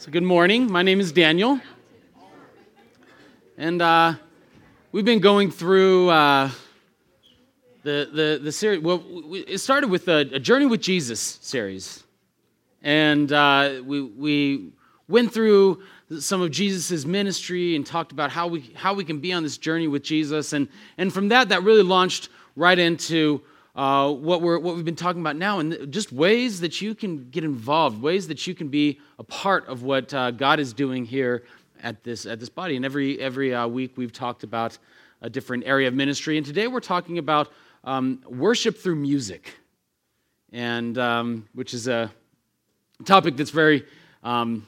So, good morning. My name is Daniel. And uh, we've been going through uh, the, the, the series. Well, we, it started with a, a, Journey with Jesus series. And uh, we, we went through some of Jesus' ministry and talked about how we, how we can be on this journey with Jesus. And, and from that, that really launched right into uh, what, we're, what we've been talking about now, and just ways that you can get involved, ways that you can be a part of what uh, God is doing here at this, at this body. And every, every uh, week we've talked about a different area of ministry. And today we're talking about um, worship through music, and um, which is a topic that's very um,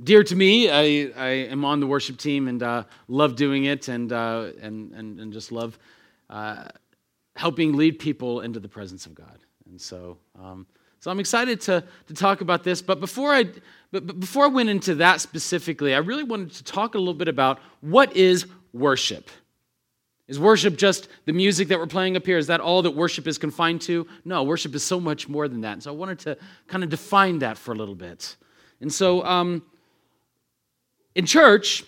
dear to me. I, I, am on the worship team and uh, love doing it, and, uh, and, and, and just love uh, helping lead people into the presence of God. And so, um, so I'm excited to, to talk about this. But before I, but, but before I went into that specifically, I really wanted to talk a little bit about what is worship. Is worship just the music that we're playing up here? Is that all that worship is confined to? No, worship is so much more than that. And so I wanted to kind of define that for a little bit. And so um, in church,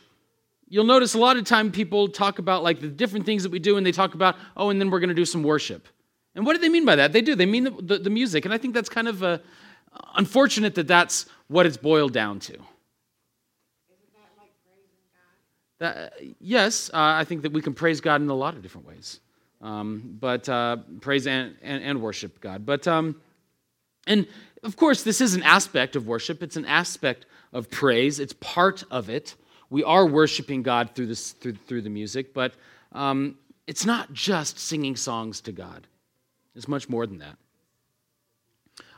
you'll notice a lot of time people talk about like the different things that we do and they talk about oh and then we're going to do some worship. And what do they mean by that? They do. They mean the, the, the music. And i think that's kind of uh, unfortunate that that's what it's boiled down to. That, uh, yes uh, i think that we can praise god in a lot of different ways. Um, but uh, praise and, and, and, worship god. But um, and of course this is an aspect of worship. It's an aspect of praise. It's part of it we are worshiping God through, this, through, through the music, but um, it's not just singing songs to God, it's much more than that.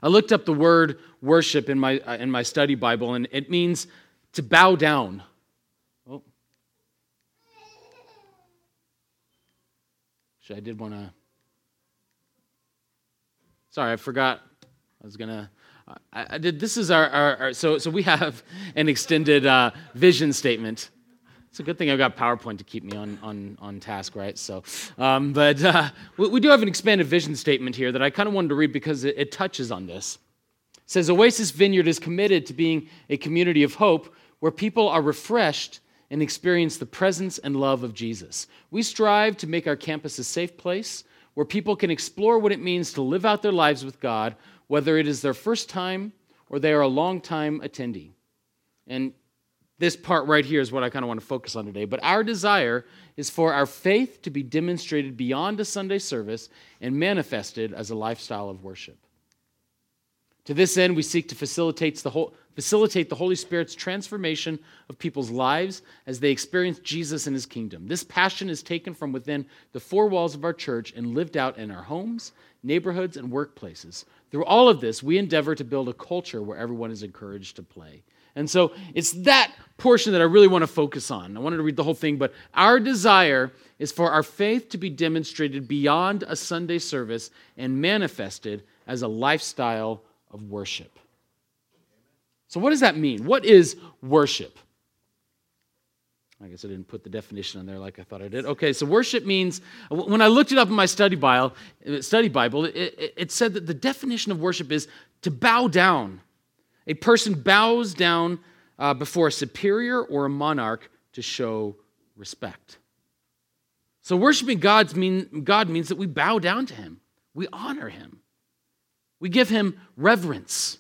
I looked up the word worship in my, uh, in my study Bible, and it means to bow down. Oh. I did want to. Sorry, I forgot. I was going to. I, I did. This is our, our, our, so so we have an extended uh, vision statement. It's a good thing I've got PowerPoint to keep me on on, on task, right? So, um, but uh, we, we, do have an expanded vision statement here that I kind of wanted to read because it, it touches on this. It says Oasis Vineyard is committed to being a community of hope where people are refreshed and experience the presence and love of Jesus. We strive to make our campus a safe place where people can explore what it means to live out their lives with God whether it is their first time or they are a long time attendee. And this part right here is what I kind of want to focus on today. But our desire is for our faith to be demonstrated beyond a Sunday service and manifested as a lifestyle of worship. To this end, we seek to facilitate the, whole, facilitate the Holy Spirit's transformation of people's lives as they experience Jesus and his kingdom. This passion is taken from within the four walls of our church and lived out in our homes, neighborhoods, and workplaces. Through all of this, we endeavor to build a culture where everyone is encouraged to play. And so it's that portion that I really want to focus on. I wanted to read the whole thing, but our desire is for our faith to be demonstrated beyond a Sunday service and manifested as a lifestyle of worship. So, what does that mean? What is worship? I guess I didn't put the definition on there like I thought I did. Okay, so worship means, when I looked it up in my study Bible, study Bible it, it, said that the definition of worship is to bow down. A person bows down uh, before a superior or a monarch to show respect. So worshiping God's mean, God means that we bow down to Him, we honor Him, we give Him reverence.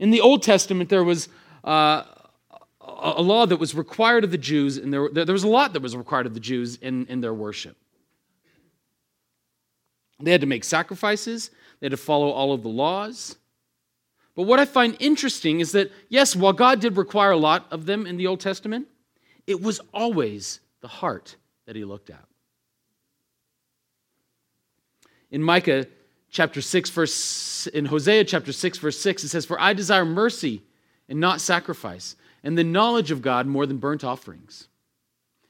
In the Old Testament, there was uh, a law that was required of the Jews, and there, there was a lot that was required of the Jews in, in their worship. They had to make sacrifices, they had to follow all of the laws. But what I find interesting is that, yes, while God did require a lot of them in the Old Testament, it was always the heart that he looked at. In Micah chapter 6, verse, in Hosea chapter 6, verse 6, it says, For I desire mercy and not sacrifice, and the knowledge of God more than burnt offerings.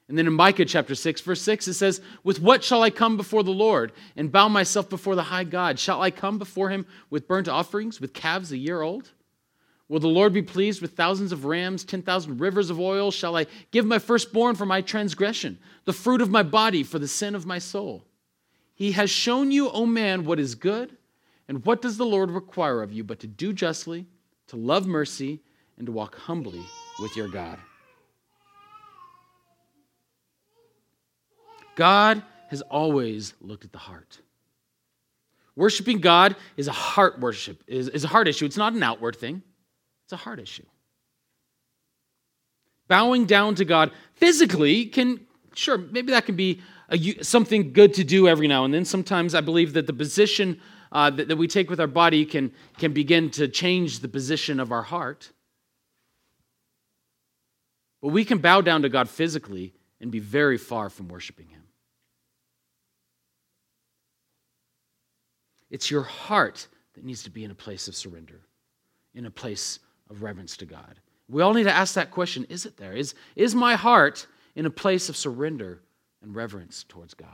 And then in Micah chapter 6, verse 6, it says, With what shall I come before the Lord and bow myself before the high God? Shall I come before him with burnt offerings, with calves a year old? Will the Lord be pleased with thousands of rams, 10,000 rivers of oil? Shall I give my firstborn for my transgression, the fruit of my body for the sin of my soul? He has shown you, O man, what is good, and what does the Lord require of you but to do justly to love mercy, and to walk humbly with your God. God has always looked at the heart. Worshiping God is a heart worship, is, is a heart issue. It's not an outward thing, it's a heart issue. Bowing down to God physically can, sure, maybe that can be a, something good to do every now and then. Sometimes I believe that the position uh, that, that we take with our body can, can begin to change the position of our heart. But we can bow down to God physically and be very far from worshiping Him. It's your heart that needs to be in a place of surrender, in a place of reverence to God. We all need to ask that question is it there? Is, is my heart in a place of surrender and reverence towards God?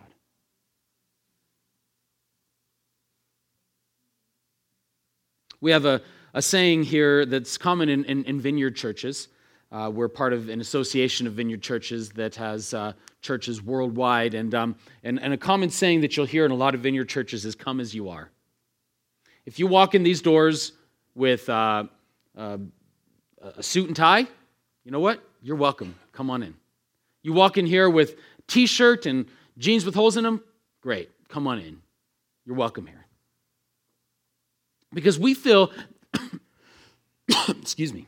We have a, a saying here that's common in, in, in vineyard churches. Uh, we're part of an association of vineyard churches that has uh, churches worldwide. And, um, and, and a common saying that you'll hear in a lot of vineyard churches is come as you are. If you walk in these doors with uh, uh a suit and tie, you know what? You're welcome. Come on in. You walk in here with t shirt and jeans with holes in them, great. Come on in. You're welcome here. Because we feel, excuse me,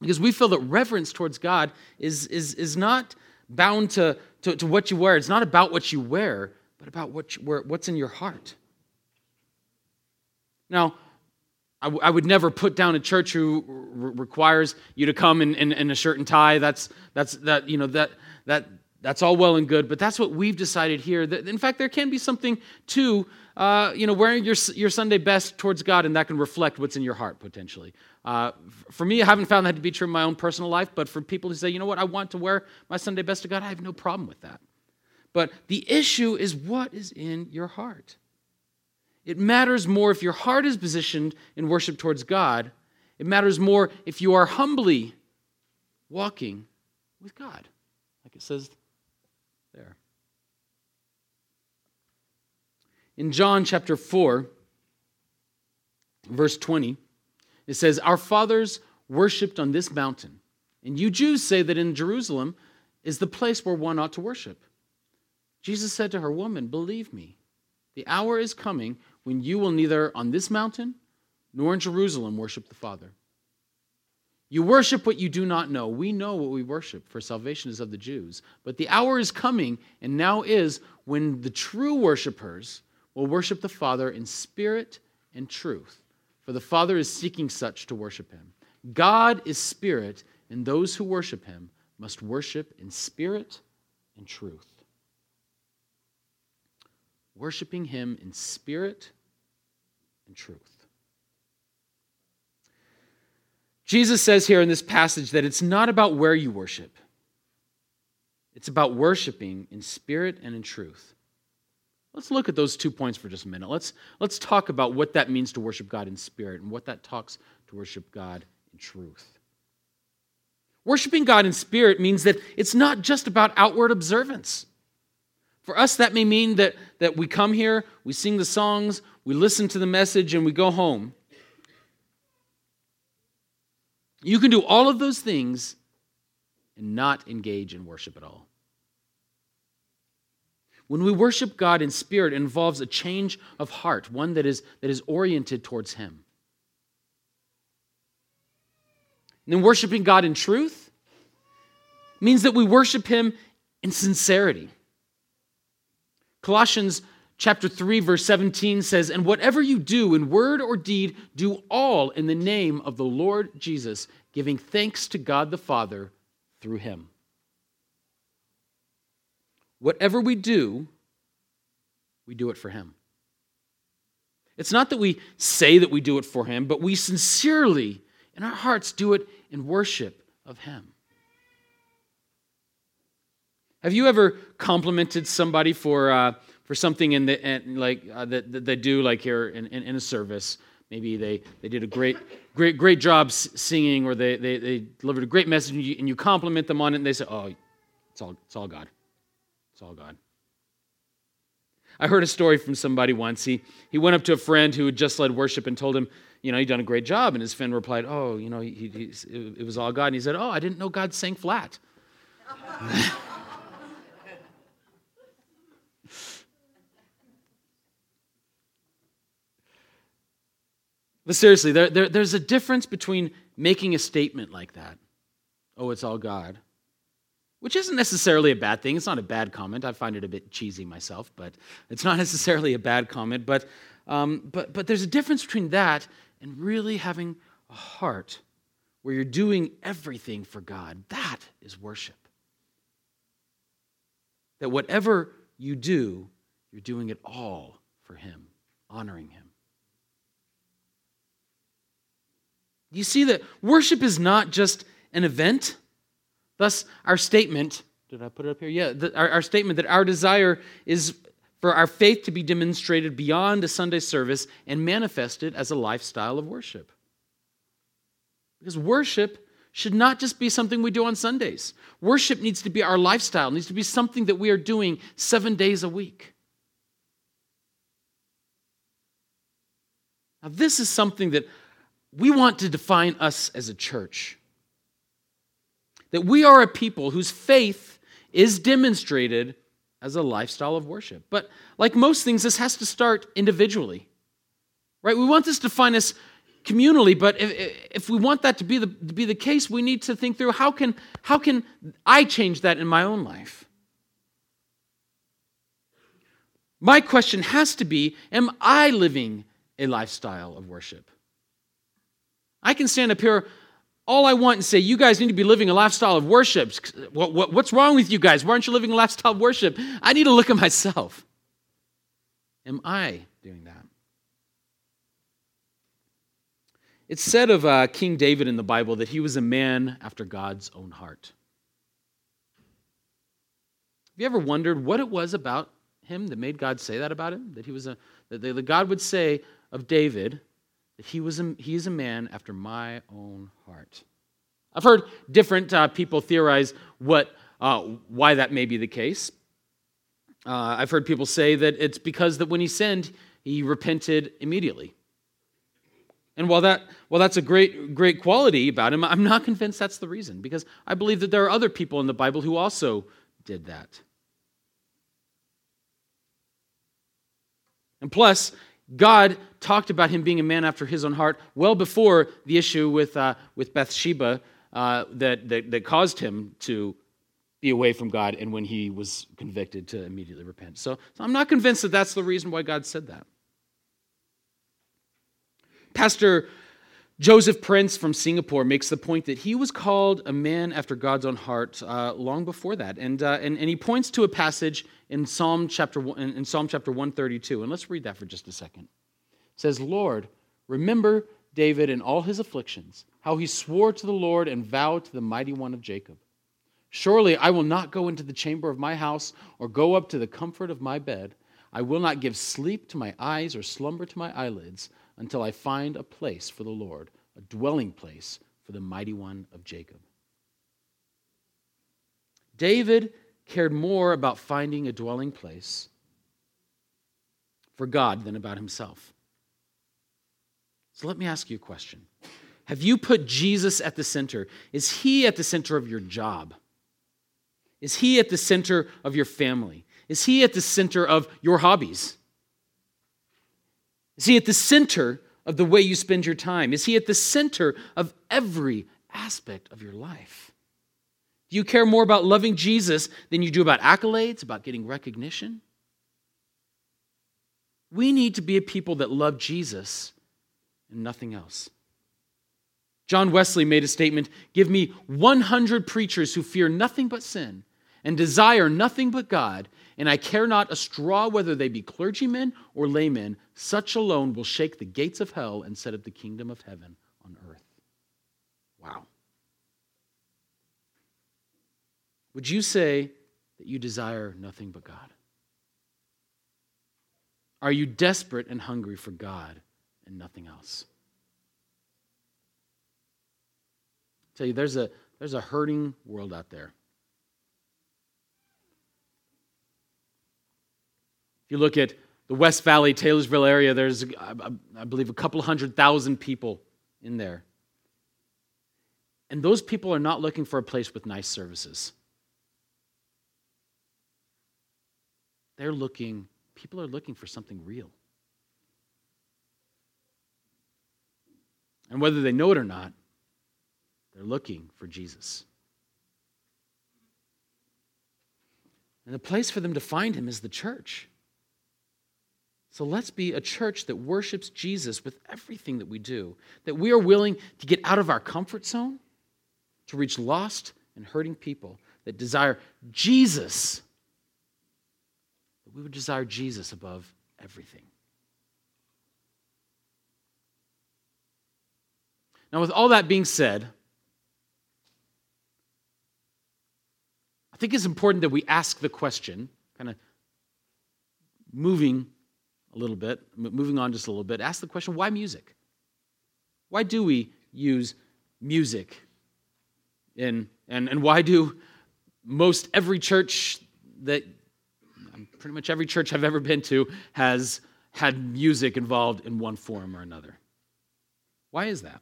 because we feel that reverence towards God is, is, is not bound to, to, to, what you wear. It's not about what you wear, but about what you, where, what's in your heart. Now, I, w- I would never put down a church who requires you to come in, in, in, a shirt and tie. That's, that's, that, you know, that, that, that's all well and good, but that's what we've decided here. In fact, there can be something to uh, you know, wearing your, your Sunday best towards God, and that can reflect what's in your heart potentially. Uh, for me, I haven't found that to be true in my own personal life, but for people who say, you know what, I want to wear my Sunday best to God, I have no problem with that. But the issue is what is in your heart. It matters more if your heart is positioned in worship towards God. It matters more if you are humbly walking with God, like it says there. In John chapter 4, verse 20, it says, Our fathers worshiped on this mountain, and you Jews say that in Jerusalem is the place where one ought to worship. Jesus said to her, Woman, believe me, the hour is coming when you will neither on this mountain nor in Jerusalem worship the Father. You worship what you do not know. We know what we worship, for salvation is of the Jews. But the hour is coming, and now is, when the true worshipers will worship the Father in spirit and truth, for the Father is seeking such to worship him. God is spirit, and those who worship him must worship in spirit and truth. Worshiping him in spirit and truth. Jesus says here in this passage that it's not about where you worship. It's about worshiping in spirit and in truth. Let's look at those two points for just a minute. Let's, let's talk about what that means to worship God in spirit and what that talks to worship God in truth. Worshiping God in spirit means that it's not just about outward observance. For us, that may mean that, that we come here, we sing the songs, we listen to the message, and we go home. You can do all of those things and not engage in worship at all. When we worship God in spirit, it involves a change of heart, one that is, that is oriented towards Him. And then worshiping God in truth means that we worship Him in sincerity. Colossians chapter 3 verse 17 says, "And whatever you do in word or deed, do all in the name of the Lord Jesus, giving thanks to God the Father through him." Whatever we do, we do it for Him. It's not that we say that we do it for Him, but we sincerely, in our hearts, do it in worship of Him. Have you ever complimented somebody for, uh, for something in the, like, uh, that, that they do, like here in, in, in, a service? Maybe they, they did a great, great, great job singing, or they, they, they delivered a great message, and you, and you compliment them on it, and they say, Oh, it's all, it's all God. It's all God. I heard a story from somebody once. He, he went up to a friend who had just led worship and told him, you know, he'd done a great job. And his friend replied, oh, you know, he, he, it was all God. And he said, oh, I didn't know God sang flat. But seriously, there, there, there's a difference between making a statement like that, oh, it's all God, which isn't necessarily a bad thing. It's not a bad comment. I find it a bit cheesy myself, but it's not necessarily a bad comment. But, um, but, but there's a difference between that and really having a heart where you're doing everything for God. That is worship. That whatever you do, you're doing it all for Him, honoring Him. You see that worship is not just an event. Thus, our statement, did I put it up here? Yeah, the, our, our statement that our desire is for our faith to be demonstrated beyond a Sunday service and manifested as a lifestyle of worship. Because worship should not just be something we do on Sundays. Worship needs to be our lifestyle, needs to be something that we are doing seven days a week. Now, this is something that we want to define us as a church. That we are a people whose faith is demonstrated as a lifestyle of worship. But like most things, this has to start individually. Right? We want this to define us communally, but if, if we want that to be, the, to be the case, we need to think through how can, how can I change that in my own life? My question has to be Am I living a lifestyle of worship? I can stand up here all I want and say, you guys need to be living a lifestyle of worship. What, what, what's wrong with you guys? Why aren't you living a lifestyle of worship? I need to look at myself. Am I doing that? It's said of uh, King David in the Bible that he was a man after God's own heart. Have you ever wondered what it was about him that made God say that about him? That he was a that God would say of David, that he, was a, he is a man after my own heart. I've heard different uh, people theorize what, uh, why that may be the case. Uh, I've heard people say that it's because that when he sinned, he repented immediately. And while, that, while that's a great, great quality about him, I'm not convinced that's the reason, because I believe that there are other people in the Bible who also did that. And plus, God talked about him being a man after his own heart well before the issue with, uh, with Bathsheba uh, that, that, that caused him to be away from God and when he was convicted to immediately repent. So, so I'm not convinced that that's the reason why God said that. Pastor Joseph Prince from Singapore makes the point that he was called a man after God's own heart uh, long before that. And, uh, and, and he points to a passage in Psalm, chapter, in Psalm chapter 132. And let's read that for just a second. It says, Lord, remember David in all his afflictions, how he swore to the Lord and vowed to the mighty one of Jacob. Surely I will not go into the chamber of my house or go up to the comfort of my bed. I will not give sleep to my eyes or slumber to my eyelids until I find a place for the Lord, a dwelling place for the mighty one of Jacob. David cared more about finding a dwelling place for God than about himself. So let me ask you a question. Have you put Jesus at the center? Is he at the center of your job? Is he at the center of your family? Is he at the center of your hobbies? Is he at the center of the way you spend your time? Is he at the center of every aspect of your life? Do you care more about loving Jesus than you do about accolades, about getting recognition? We need to be a people that love Jesus and nothing else. John Wesley made a statement Give me 100 preachers who fear nothing but sin and desire nothing but God, and I care not a straw whether they be clergymen or laymen, such alone will shake the gates of hell and set up the kingdom of heaven on earth. Wow. Would you say that you desire nothing but God? Are you desperate and hungry for God and nothing else? I tell you, there's a, there's a hurting world out there. If you look at the West Valley, Taylorsville area, there's, uh, I believe, a couple hundred thousand people in there. And those people are not looking for a place with nice services. They're looking, people are looking for something real. And whether they know it or not, they're looking for Jesus. And the place for them to find him is the church. So let's be a church that worships Jesus with everything that we do, that we are willing to get out of our comfort zone to reach lost and hurting people that desire Jesus, that we would desire Jesus above everything. Now, with all that being said, I think it's important that we ask the question, kind of moving a little bit, moving on just a little bit, ask the question why music? Why do we use music? In, and, and why do most every church that, um, pretty much every church I've ever been to, has had music involved in one form or another? Why is that?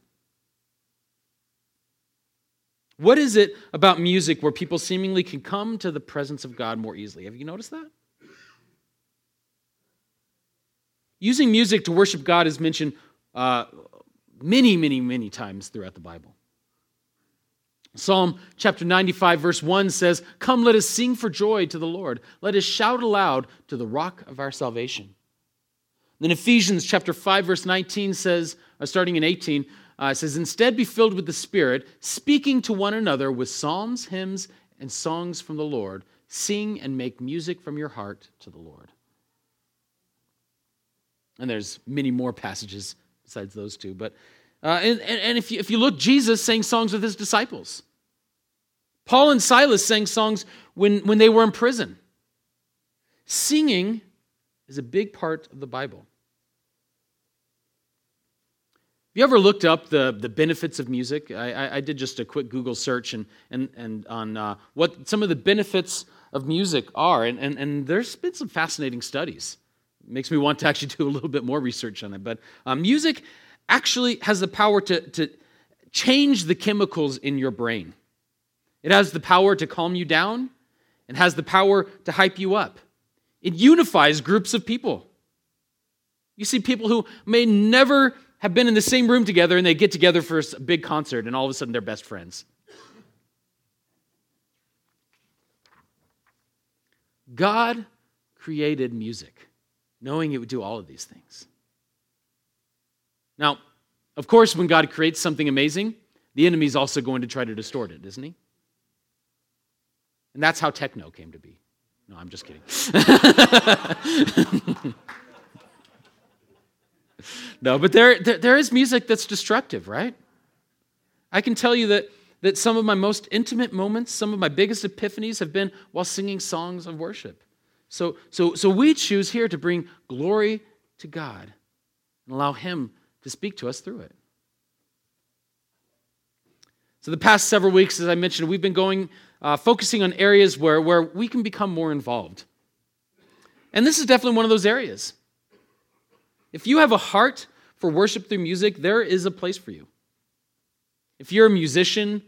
What is it about music where people seemingly can come to the presence of God more easily? Have you noticed that? Using music to worship God is mentioned uh, many, many, many times throughout the Bible. Psalm chapter 95, verse 1 says, Come, let us sing for joy to the Lord. Let us shout aloud to the rock of our salvation. Then Ephesians chapter 5, verse 19 says, uh, starting in 18, uh, says, Instead be filled with the Spirit, speaking to one another with psalms, hymns, and songs from the Lord. Sing and make music from your heart to the Lord. And there's many more passages besides those two. But uh, and, and if, you, if you look, Jesus sang songs with his disciples. Paul and Silas sang songs when, when they were in prison. Singing is a big part of the Bible. Have you ever looked up the, the benefits of music? I, I, I did just a quick Google search and, and, and on uh, what some of the benefits of music are, and, and, and there's been some fascinating studies. Makes me want to actually do a little bit more research on it. But um, music actually has the power to, to change the chemicals in your brain. It has the power to calm you down it has the power to hype you up. It unifies groups of people. You see people who may never have been in the same room together and they get together for a big concert and all of a sudden they're best friends. God created music knowing it would do all of these things. Now, of course, when God creates something amazing, the enemy is also going to try to distort it, isn't he? And that's how techno came to be. No, I'm just kidding. no, but there, there, there is music that's destructive, right? I can tell you that, that some of my most intimate moments, some of my biggest epiphanies have been while singing songs of worship. So, so, so we choose here to bring glory to God and allow Him to speak to us through it. So, the past several weeks, as I mentioned, we've been going, uh, focusing on areas where, where we can become more involved. And this is definitely one of those areas. If you have a heart for worship through music, there is a place for you. If you're a musician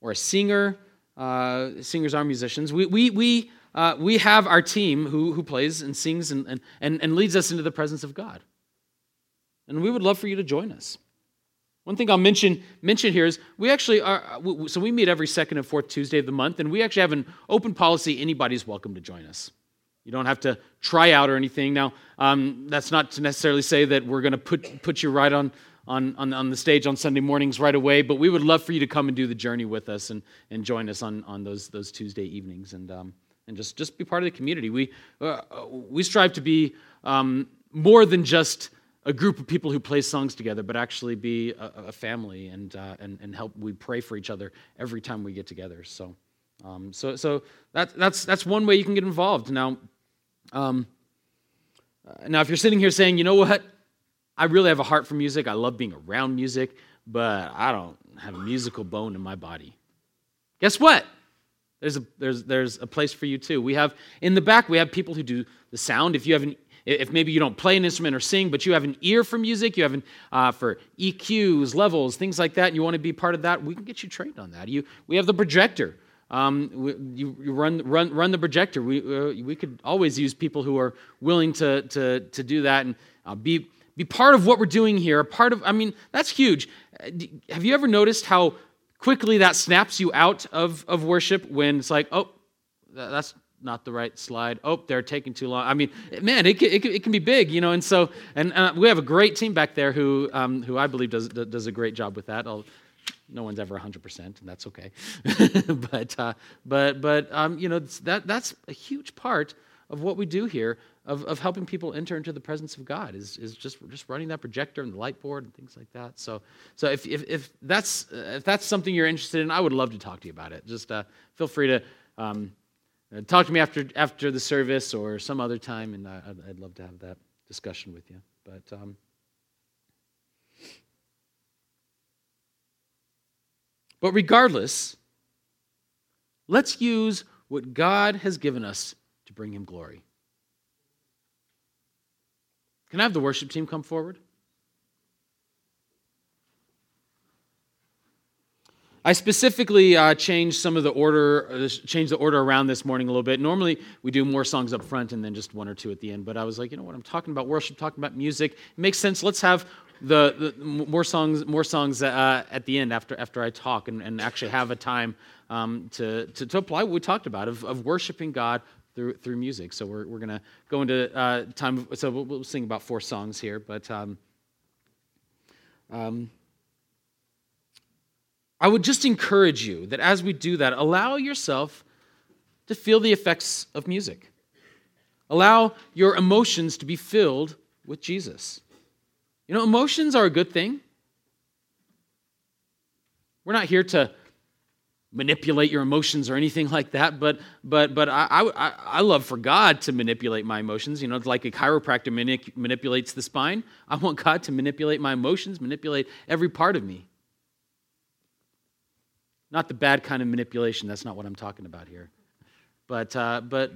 or a singer, uh, singers are musicians, we, we, we, uh, we have our team who, who plays and sings and, and, and leads us into the presence of God. And we would love for you to join us. One thing I'll mention, mention here is we actually are, so we meet every second and fourth Tuesday of the month, and we actually have an open policy anybody's welcome to join us. You don't have to try out or anything. Now, um, that's not to necessarily say that we're going to put, put you right on, on, on, on, the stage on Sunday mornings right away, but we would love for you to come and do the journey with us and, and join us on, on those, those Tuesday evenings and, um, and just, just be part of the community. We, uh, we strive to be um, more than just a group of people who play songs together, but actually be a, a family and, uh, and, and help. We pray for each other every time we get together. So, um, so, so that, that's, that's one way you can get involved. Now, um, uh, now, if you're sitting here saying, you know what, I really have a heart for music, I love being around music, but I don't have a musical bone in my body. Guess what? There's a, there's, there's a place for you too. We have, in the back, we have people who do the sound. If you have an if maybe you don't play an instrument or sing, but you have an ear for music, you have an uh, for EQs, levels, things like that, and you want to be part of that, we can get you trained on that. You, we have the projector. Um, we, you, you, run, run, run the projector. We, uh, we could always use people who are willing to, to, to do that and uh, be, be part of what we're doing here. Part of, I mean, that's huge. Uh, have you ever noticed how quickly that snaps you out of, of worship when it's like, oh, that's not the right slide. Oh, they're taking too long. I mean, man, it can, it can, it can be big, you know. And so, and uh, we have a great team back there who, um, who I believe does does a great job with that. I'll, no one's ever 100%, and that's okay. but, uh, but, but um, you know, that, that's a huge part of what we do here of, of helping people enter into the presence of God is, is just, just running that projector and the light board and things like that. So, so if, if, if, that's, if that's something you're interested in, I would love to talk to you about it. Just uh, feel free to um, uh, talk to me after, after the service or some other time, and I, would love to have that discussion with you. But um, but regardless, let's use what God has given us to bring Him glory. Can I have the worship team come forward? I specifically uh, changed some of the order, uh, changed the order around this morning a little bit. Normally, we do more songs up front and then just one or two at the end. But I was like, you know what? I'm talking about worship, talking about music. It makes sense. Let's have the, the more songs, more songs uh, at the end after after I talk, and, and actually have a time um, to, to, to apply what we talked about of, of worshiping God through through music. So we're we're gonna go into uh, time. So we'll, we'll, sing about four songs here, but. Um, um, I would just encourage you that as we do that, allow yourself to feel the effects of music. Allow your emotions to be filled with Jesus. You know, emotions are a good thing. We're not here to manipulate your emotions or anything like that, but but but I, I, I love for God to manipulate my emotions. You know, it's like a chiropractor manip- manipulates the spine. I want God to manipulate my emotions, manipulate every part of me. Not the bad kind of manipulation. That's not what I'm talking about here. But, uh, but,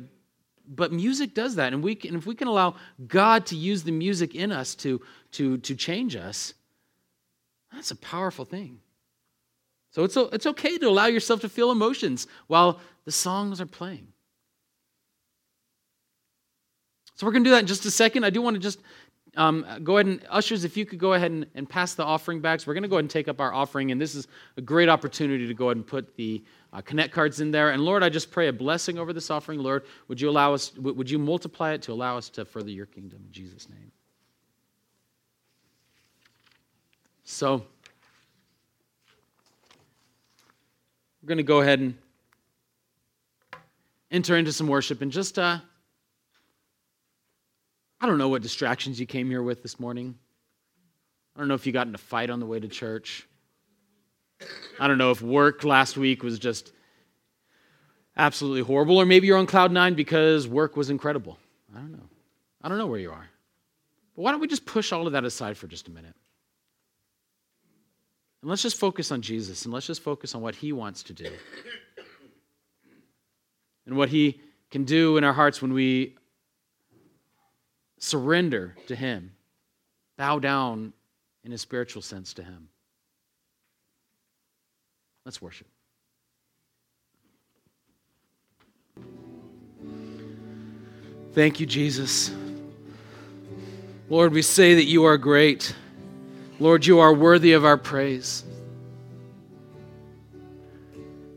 but music does that. And, we can, if we can allow God to use the music in us to, to, to change us, that's a powerful thing. So it's, it's okay to allow yourself to feel emotions while the songs are playing. So we're going to do that in just a second. I do want to just um, go ahead and, ushers, if you could go ahead and, and pass the offering bags. We're going to go ahead and take up our offering, and this is a great opportunity to go ahead and put the uh, connect cards in there. And Lord, I just pray a blessing over this offering. Lord, would you allow us, would you multiply it to allow us to further your kingdom in Jesus' name? So, we're going to go ahead and enter into some worship and just uh, I don't know what distractions you came here with this morning. I don't know if you got in a fight on the way to church. I don't know if work last week was just absolutely horrible, or maybe you're on cloud nine because work was incredible. I don't know. I don't know where you are. But why don't we just push all of that aside for just a minute? And let's just focus on Jesus and let's just focus on what he wants to do. And what he can do in our hearts when we surrender to Him, bow down in a spiritual sense to Him. Let's worship. Thank you, Jesus. Lord, we say that you are great. Lord, you are worthy of our praise.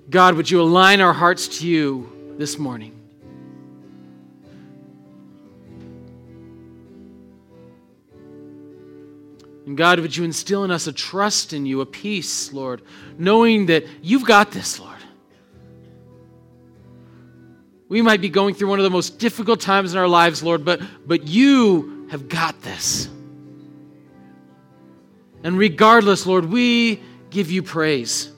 God, would you align our hearts to you this morning? And God, would you instill in us a trust in you, a peace, Lord, knowing that you've got this, Lord. We might be going through one of the most difficult times in our lives, Lord, but, but you have got this. And regardless, Lord, we give you praise.